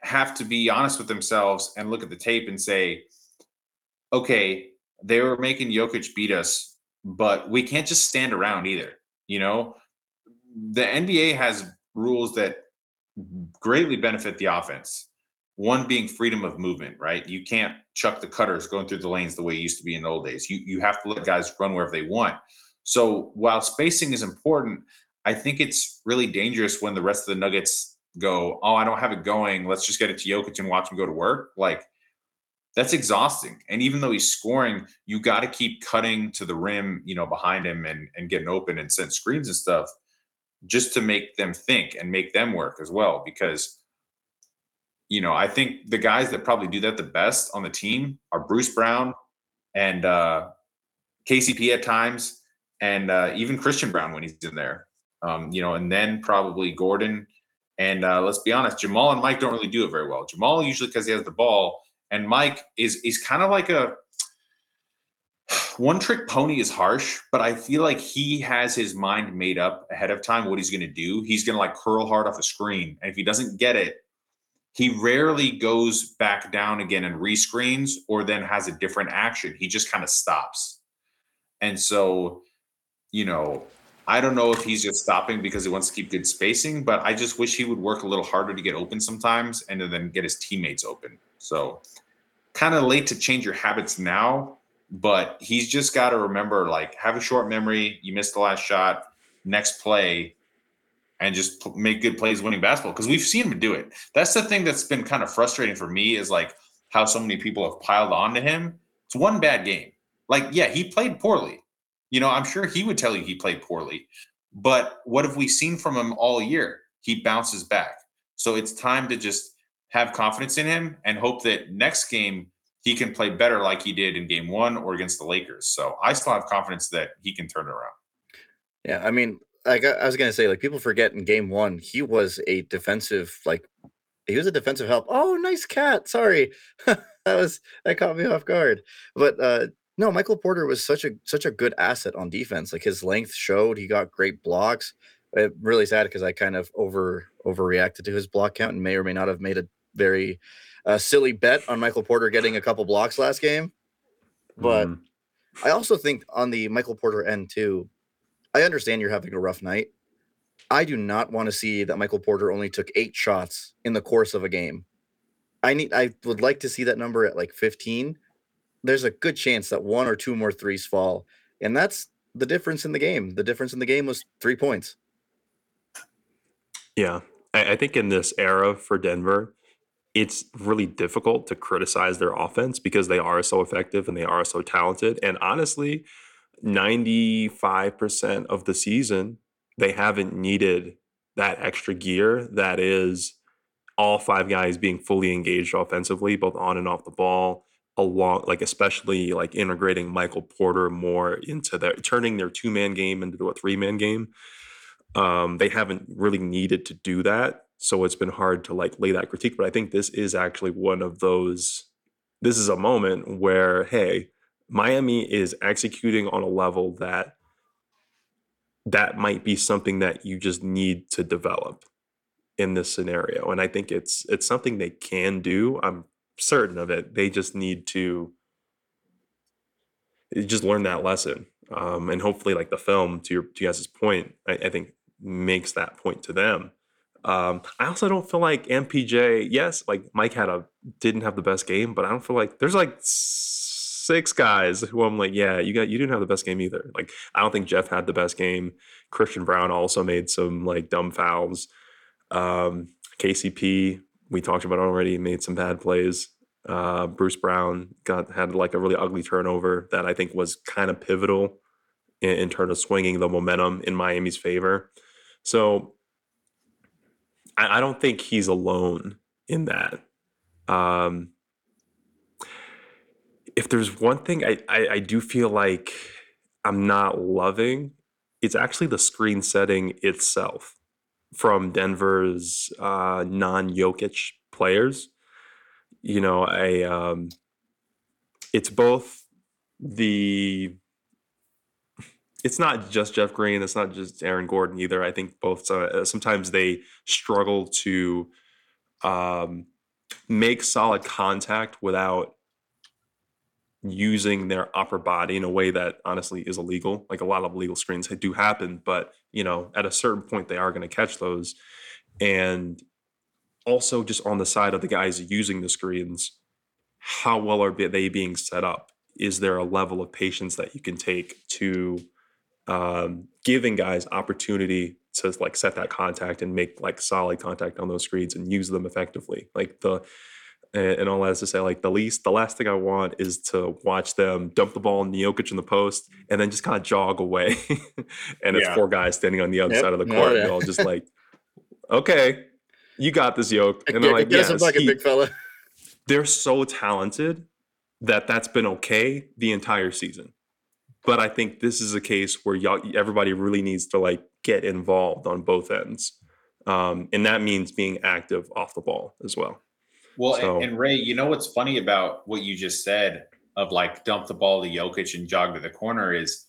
have to be honest with themselves and look at the tape and say, okay, they were making Jokic beat us, but we can't just stand around either. You know, the NBA has rules that greatly benefit the offense. One being freedom of movement, right? You can't chuck the cutters going through the lanes the way it used to be in the old days. You you have to let guys run wherever they want. So while spacing is important, I think it's really dangerous when the rest of the Nuggets go, "Oh, I don't have it going. Let's just get it to Jokic and watch him go to work." Like that's exhausting. And even though he's scoring, you got to keep cutting to the rim, you know, behind him and and getting open and send screens and stuff just to make them think and make them work as well because you know, I think the guys that probably do that the best on the team are Bruce Brown and uh, KCP at times, and uh, even Christian Braun when he's in there. Um, you know, and then probably Gordon. And uh, let's be honest, Jamal and Mike don't really do it very well. Jamal usually because he has the ball, and Mike is is kind of like a (sighs) one trick pony is harsh, but I feel like he has his mind made up ahead of time what he's going to do. He's going to like curl hard off a screen, and if he doesn't get it, he rarely goes back down again and rescreens or then has a different action. He just kind of stops. And so, you know, I don't know if he's just stopping because he wants to keep good spacing, but I just wish he would work a little harder to get open sometimes and then get his teammates open. So, kind of late to change your habits now, but he's just got to remember like have a short memory. You missed the last shot, next play, and just make good plays winning basketball because we've seen him do it. That's the thing that's been kind of frustrating for me is like how so many people have piled on to him. It's one bad game. Like, yeah, he played poorly. You know, I'm sure he would tell you he played poorly. But what have we seen from him all year? He bounces back. So it's time to just have confidence in him and hope that next game he can play better like he did in game one or against the Lakers. So I still have confidence that he can turn it around. Yeah, I mean, like I was gonna say, like people forget in game one, he was a defensive, like he was a defensive help. Oh, nice cat. Sorry, (laughs) that was that caught me off guard. But uh no, Michael Porter was such a such a good asset on defense. Like his length showed, he got great blocks. Uh, really sad because I kind of over overreacted to his block count and may or may not have made a very uh, silly bet on Michael Porter getting a couple blocks last game. But Mhm. I also think on the Michael Porter end too, I understand you're having a rough night. I do not want to see that Michael Porter only took eight shots in the course of a game. I need I would like to see that number at like 15. There's a good chance that one or two more threes fall. And that's the difference in the game. The difference in the game was three points. Yeah. I, I think in this era for Denver, it's really difficult to criticize their offense because they are so effective and they are so talented. And honestly, 95% of the season, they haven't needed that extra gear that is all five guys being fully engaged offensively, both on and off the ball, along like especially like integrating Michael Porter more into their turning their two man game into a three man game. Um, they haven't really needed to do that, so it's been hard to like lay that critique. But I think this is actually one of those. This is a moment where hey, Miami is executing on a level that that might be something that you just need to develop in this scenario and i think it's it's something they can do i'm certain of it. They just need to just learn that lesson. Um, and hopefully like the film to your to guys' point I, I think makes that point to them. Um, i also don't feel like mpj yes like mike had a didn't have the best game but i don't feel like there's like six guys who i'm like yeah you got you didn't have the best game either. Like i don't think jeff had the best game. Christian braun also made some like dumb fouls. Um, KCP, we talked about already, made some bad plays. Uh, Bruce Brown got had like a really ugly turnover that I think was kind of pivotal in, in terms of swinging the momentum in Miami's favor. So I, I don't think he's alone in that. Um, if there's one thing I, I, I do feel like I'm not loving, it's actually the screen setting itself from Denver's uh, non-Jokic players. You know, a um, it's both the it's not just Jeff Green. It's not just Aaron Gordon either. I think both uh, sometimes they struggle to um, make solid contact without using their upper body in a way that honestly is illegal. Like a lot of legal screens do happen, but you know, at a certain point they are going to catch those. And also just on the side of the guys using the screens, how well are they being set up? Is there a level of patience that you can take to um, giving guys opportunity to like set that contact and make like solid contact on those screens and use them effectively? Like the and, and all that is to say, like the least, the last thing I want is to watch them dump the ball in Jokic in the post and then just kind of jog away, (laughs) and it's four guys standing on the other Yep. side of the court, yeah. and all just like, okay, you got this, Yoke, and they're like, a yes, bucket, he- big fella. (laughs) they're so talented that that's been okay the entire season. But I think this is a case where y'all, everybody really needs to like get involved on both ends, um, and that means being active off the ball as well. Well, So- and, and Ray, you know what's funny about what you just said of like dump the ball to Jokic and jog to the corner is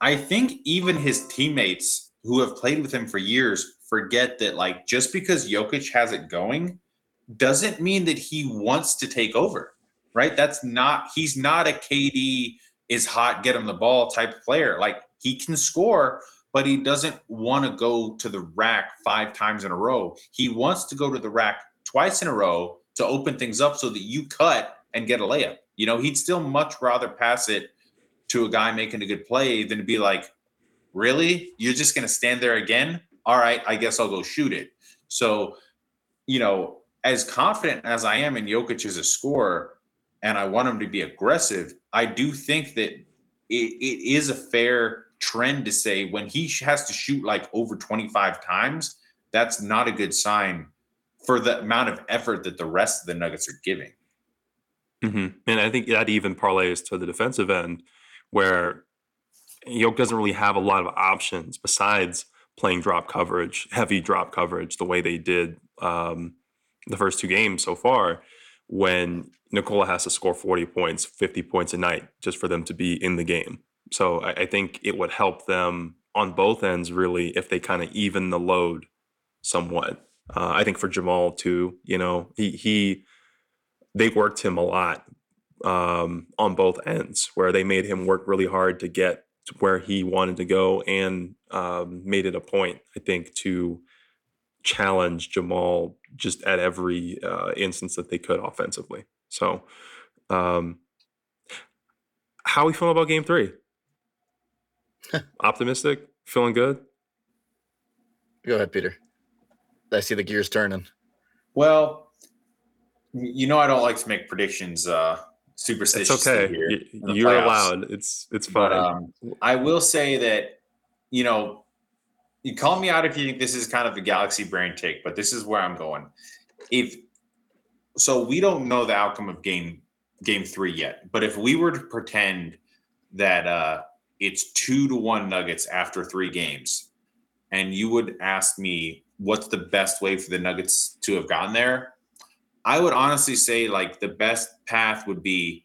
I think even his teammates who have played with him for years forget that like just because Jokic has it going doesn't mean that he wants to take over, right? That's not he's not a KD is hot, get him the ball type player. Like he can score, but he doesn't want to go to the rack five times in a row. He wants to go to the rack twice in a row to open things up so that you cut and get a layup. You know, he'd still much rather pass it to a guy making a good play than to be like, really? You're just going to stand there again? All right, I guess I'll go shoot it. So, you know, as confident as I am in Jokic as a scorer, and I want him to be aggressive, I do think that it, it is a fair trend to say when he has to shoot like over 25 times, that's not a good sign for the amount of effort that the rest of the Nuggets are giving. hmm And I think that even parlays to the defensive end, where Yoke doesn't really have a lot of options besides playing drop coverage, heavy drop coverage, the way they did um, the first two games so far. When Nikola has to score 40 points, 50 points a night just for them to be in the game. So I, I think it would help them on both ends, really, if they kind of even the load somewhat. Uh, I think for Jamal, too, you know, he, he, they worked him a lot um, on both ends, where they made him work really hard to get to where he wanted to go, and um, made it a point, I think, to challenge Jamal just at every uh, instance that they could offensively. So, um, how we feeling about Game Three? (laughs) Optimistic, feeling good. Go ahead, Peter. I see the gears turning. Well, you know I don't like to make predictions uh It's okay. here. You're playoffs. allowed. It's it's fine. But um, I will say that, you know, you call me out if you think this is kind of a galaxy brain take, but this is where I'm going. If so, we don't know the outcome of game game three yet. But if we were to pretend that uh, it's two to one Nuggets after three games, and you would ask me what's the best way for the Nuggets to have gotten there, I would honestly say like the best path would be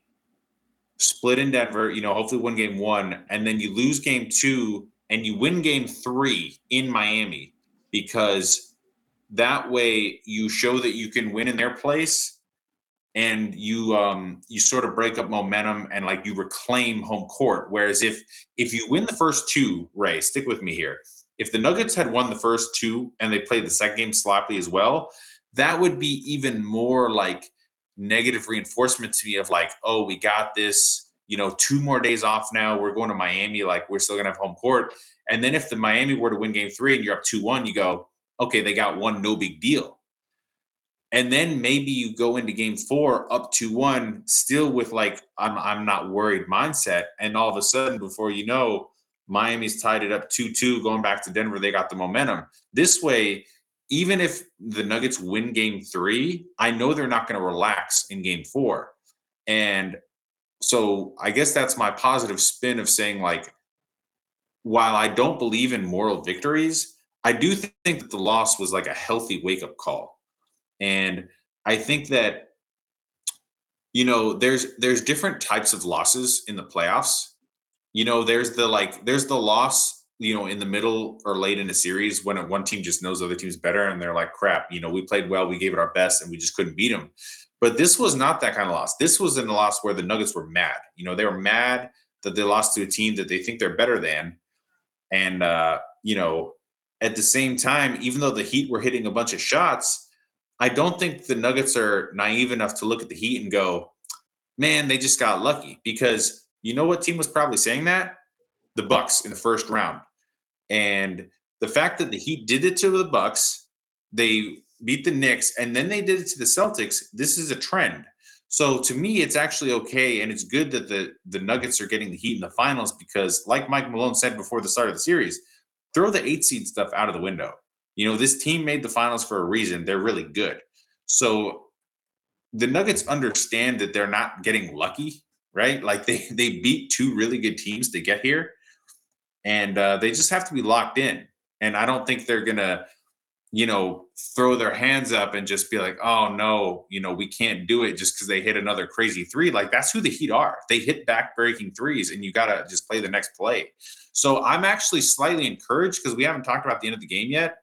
split in Denver, you know, hopefully win game one, and then you lose game two and you win game three in Miami because that way you show that you can win in their place and you um you sort of break up momentum and like you reclaim home court. Whereas if if you win the first two ray stick with me here if the nuggets had won the first two and they played the second game sloppily as well that would be even more like negative reinforcement to me of like, oh, we got this, you know, two more days off now. We're going to Miami, like we're still gonna have home court. And then if the Miami were to win game three and you're up 2-1, you go, okay, they got one, no big deal. And then maybe you go into game four up 2-1, still with like, I'm I'm not worried mindset. And all of a sudden, before you know, Miami's tied it up 2-2, going back to Denver, they got the momentum. This way, even if the Nuggets win game three, I know they're not going to relax in game four. And so I guess that's my positive spin of saying, like, while I don't believe in moral victories, I do think that the loss was like a healthy wake up call. And I think that, you know, there's there's different types of losses in the playoffs. You know, there's the like there's the loss you know, in the middle or late in a series when one team just knows the other team's better and they're like, crap, you know, we played well, we gave it our best, and we just couldn't beat them. But this was not that kind of loss. This was in a loss where the Nuggets were mad. You know, they were mad that they lost to a team that they think they're better than. And, uh, you know, at the same time, even though the Heat were hitting a bunch of shots, I don't think the Nuggets are naive enough to look at the Heat and go, man, they just got lucky. Because you know what team was probably saying that? The Bucks in the first round. And the fact that the Heat did it to the Bucks, they beat the Knicks, and then they did it to the Celtics. This is a trend. So to me, it's actually okay, and it's good that the the Nuggets are getting the Heat in the finals because, like Mike Malone said before the start of the series, throw the eight seed stuff out of the window. You know, this team made the finals for a reason. They're really good. So the Nuggets understand that they're not getting lucky, right? Like they (laughs) they beat two really good teams to get here and uh, they just have to be locked in. And I don't think they're gonna, you know, throw their hands up and just be like, "Oh no, you know, we can't do it just because they hit another crazy three. Like that's who the Heat are. They hit back-breaking threes, and you gotta just play the next play. So I'm actually slightly encouraged because we haven't talked about the end of the game yet.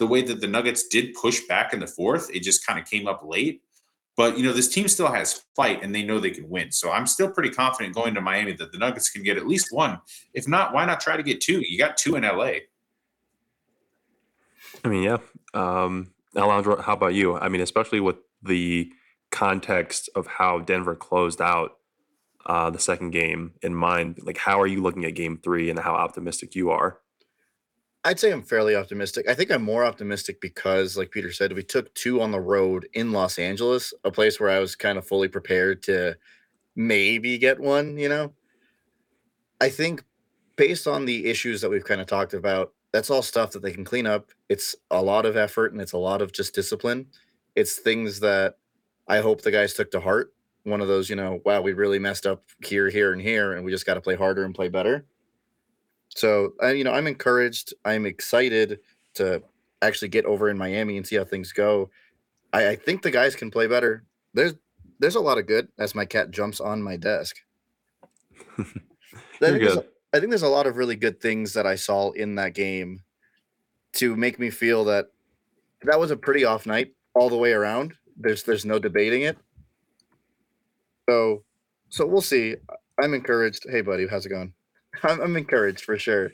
The way that the Nuggets did push back in the fourth, it just kind of came up late. But you know, this team still has fight and they know they can win. So I'm still pretty confident going to Miami that the Nuggets can get at least one. If not, why not try to get two? You got two in LA. I mean, yeah. Um, Alejandro, how about you? I mean, especially with the context of how Denver closed out uh, the second game in mind, like how are you looking at game three and how optimistic you are? I'd say I'm fairly optimistic. I think I'm more optimistic because, like Peter said, we took two on the road in Los Angeles, a place where I was kind of fully prepared to maybe get one, you know? I think based on the issues that we've kind of talked about, that's all stuff that they can clean up. It's a lot of effort and it's a lot of just discipline. It's things that I hope the guys took to heart. One of those, you know, wow, we really messed up here, here, and here, and we just got to play harder and play better. So, I, you know, I'm encouraged. I'm excited to actually get over in Miami and see how things go. I, I think the guys can play better. There's there's a lot of good as my cat jumps on my desk. (laughs) I think, there's a, I think there's a lot of really good things that I saw in that game to make me feel that that was a pretty off night all the way around. There's there's no debating it. So So we'll see. I'm encouraged. Hey, buddy, how's it going? I'm, I'm encouraged for sure,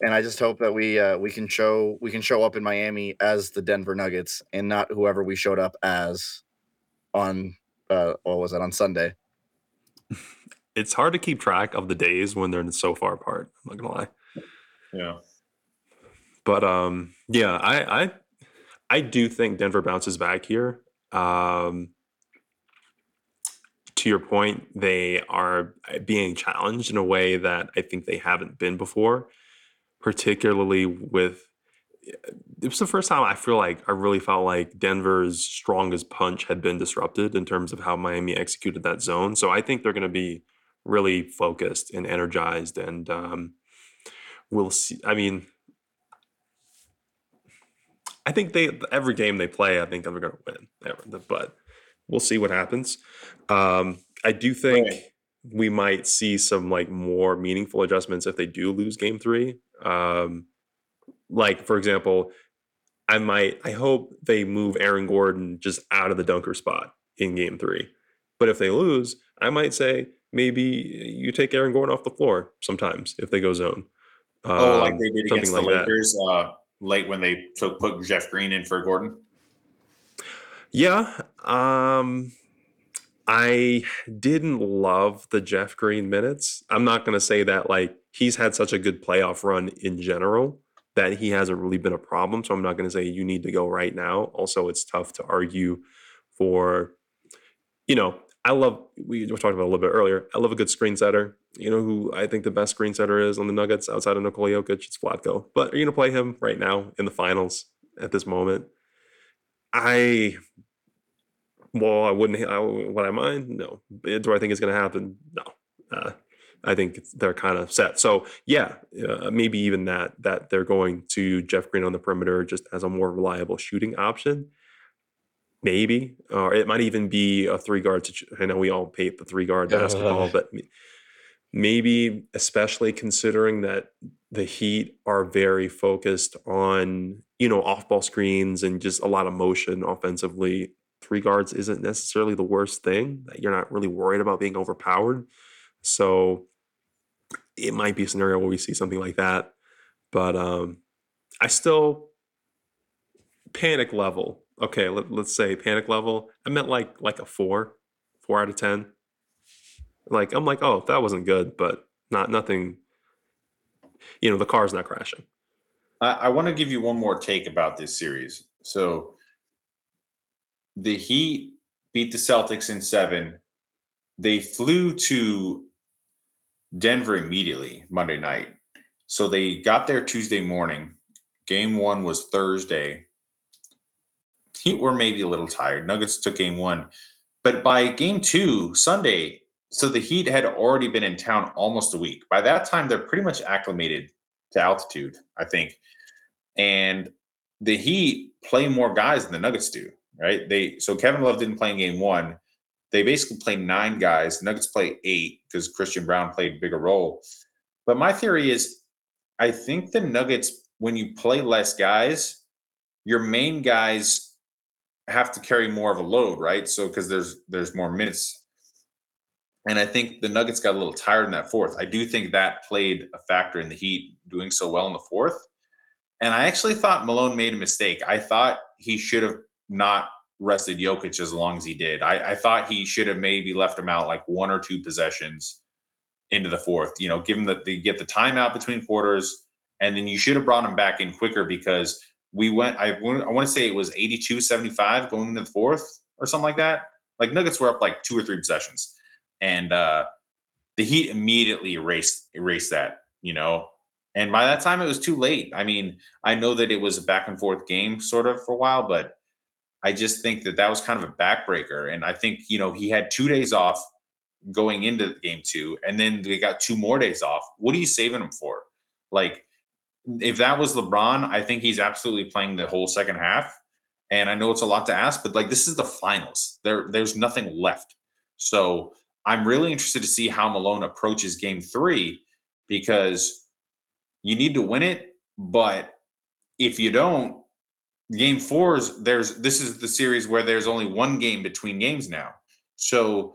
and I just hope that we uh, we can show we can show up in Miami as the Denver Nuggets and not whoever we showed up as on uh, what was it on Sunday. It's hard to keep track of the days when they're so far apart. I'm not gonna lie. Yeah. But um, yeah, I I I do think Denver bounces back here. Um, to your point, they are being challenged in a way that I think they haven't been before, particularly with. It was the first time I feel like I really felt like Denver's strongest punch had been disrupted in terms of how Miami executed that zone. So I think they're going to be really focused and energized, and um, we'll see. I mean, I think they every game they play, I think they're going to win. But we'll see what happens. Um, I do think Right. we might see some like more meaningful adjustments if they do lose game three. Um, like for example, I might I hope they move Aaron Gordon just out of the dunker spot in game three. But if they lose, I might say maybe you take Aaron Gordon off the floor sometimes if they go zone. Oh, like Um, they did against the like that. Lakers uh, late when they took put Jeff Green in for Gordon. Yeah. Um I didn't love the Jeff Green minutes. I'm not going to say that like he's had such a good playoff run in general that he hasn't really been a problem. So I'm not going to say you need to go right now. Also, it's tough to argue for, you know, I love, we talking about a little bit earlier. I love a good screen setter. You know who I think the best screen setter is on the Nuggets outside of Nikola Jokic? It's Vlatko. But are you going to play him right now in the finals at this moment? I well, I wouldn't. I, would I mind? No. Do I think it's going to happen? No. Uh, I think they're kind of set. So yeah, uh, maybe even that that they're going to Jeff Green on the perimeter just as a more reliable shooting option. Maybe, or it might even be a three guard. I know we all hate the three guard basketball, but maybe especially considering that the Heat are very focused on you know off ball screens and just a lot of motion offensively three guards isn't necessarily the worst thing. that You're not really worried about being overpowered. So it might be a scenario where we see something like that. But um I still panic level. Okay, let, let's say panic level. I meant like like a four, four out of ten. Like I'm like, oh, that wasn't good, but not nothing. You know, the car's not crashing. I, I want to give you one more take about this series. So the Heat beat the Celtics in seven. They flew to Denver immediately Monday night. So they got there Tuesday morning. Game one was Thursday. Heat were maybe a little tired. Nuggets took game one. But by game two, Sunday, so the Heat had already been in town almost a week. By that time, they're pretty much acclimated to altitude, I think. And the Heat play more guys than the Nuggets do, right? They so Kevin Love didn't play in game one. They basically play nine guys. The Nuggets play eight because Christian Braun played a bigger role. But my theory is I think the Nuggets, when you play less guys, your main guys have to carry more of a load, right? So because there's there's more minutes. And I think the Nuggets got a little tired in that fourth. I do think that played a factor in the Heat doing so well in the fourth. And I actually thought Malone made a mistake. I thought he should have not rested Jokic as long as he did. I, I thought he should have maybe left him out like one or two possessions into the fourth. You know, give him the they get the timeout between quarters, and then you should have brought him back in quicker because we went. I want I want to say it was 82-75 going into the fourth or something like that. Like Nuggets were up like two or three possessions, and uh the Heat immediately erased erased that. You know, and by that time, it was too late. I mean, I know that it was a back and forth game sort of for a while, but I just think that that was kind of a backbreaker. And I think, you know, he had two days off going into game two, and then they got two more days off. What are you saving him for? Like, if that was LeBron, I think he's absolutely playing the whole second half. And I know it's a lot to ask, but like this is the finals. There, there's nothing left. So I'm really interested to see how Malone approaches game three because you need to win it. But if you don't, game fours, there's this is the series where there's only one game between games now. So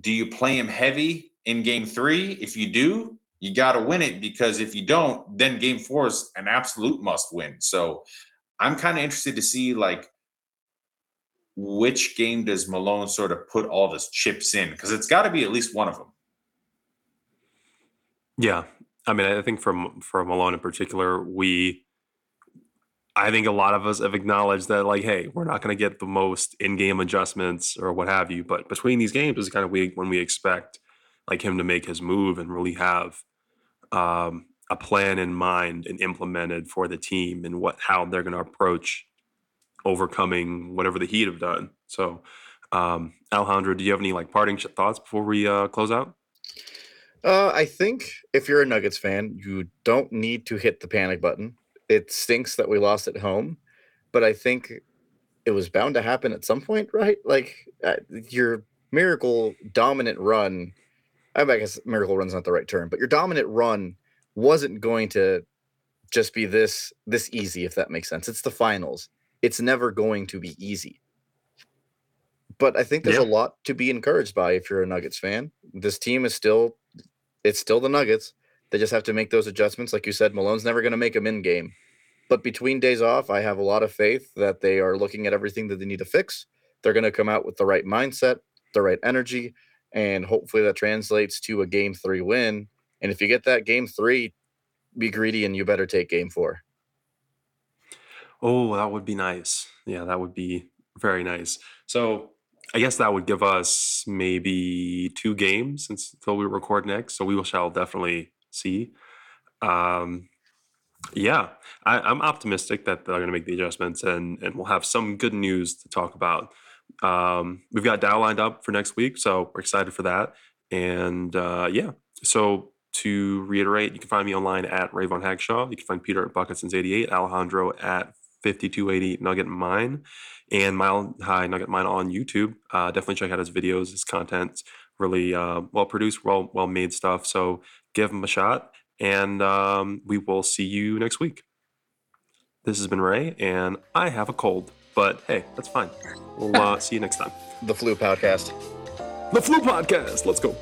do you play him heavy in game three? If you do, you got to win it because if you don't, then game four is an absolute must win. So I'm kind of interested to see like which game does Malone sort of put all his chips in because it's got to be at least one of them. Yeah, I mean, I think from for Malone in particular, we, I think a lot of us have acknowledged that, like, hey, we're not going to get the most in-game adjustments or what have you, but between these games is kind of when we expect like him to make his move and really have um, a plan in mind and implemented for the team and what how they're going to approach overcoming whatever the Heat have done. So, um, Alejandro, do you have any like parting thoughts before we uh, close out? Uh, I think if you're a Nuggets fan, you don't need to hit the panic button. It stinks that we lost at home, but I think it was bound to happen at some point, right? Like uh, your miracle dominant run. I guess miracle run's not the right term, but your dominant run wasn't going to just be this this easy, if that makes sense. It's the finals. It's never going to be easy. But I think there's Yeah. a lot to be encouraged by if you're a Nuggets fan. This team is still it's still the Nuggets. They just have to make those adjustments. Like you said, Malone's never going to make them in game. But between days off, I have a lot of faith that they are looking at everything that they need to fix. They're going to come out with the right mindset, the right energy, and hopefully that translates to a game three win. And if you get that game three, be greedy and you better take game four. Oh, that would be nice. Yeah, that would be very nice. So I guess that would give us maybe two games until we record next. So we shall definitely see. Um, yeah, I, I'm optimistic that they're going to make the adjustments and and we'll have some good news to talk about. Um, we've got Dow lined up for next week, so we're excited for that. And uh, yeah, so to reiterate, you can find me online at Rayvone Hackshaw. You can find Peter at Bucketsince88, Alejandro at 5280 Nugget Mine, and Mile High Nugget Mine on YouTube. Uh, definitely check out his videos. His content's really uh, well produced, well well made stuff. So give him a shot, and um, we will see you next week. This has been Ray, and I have a cold, but hey, that's fine. We'll uh, (laughs) see you next time. The Flu Podcast. The Flu Podcast. Let's go.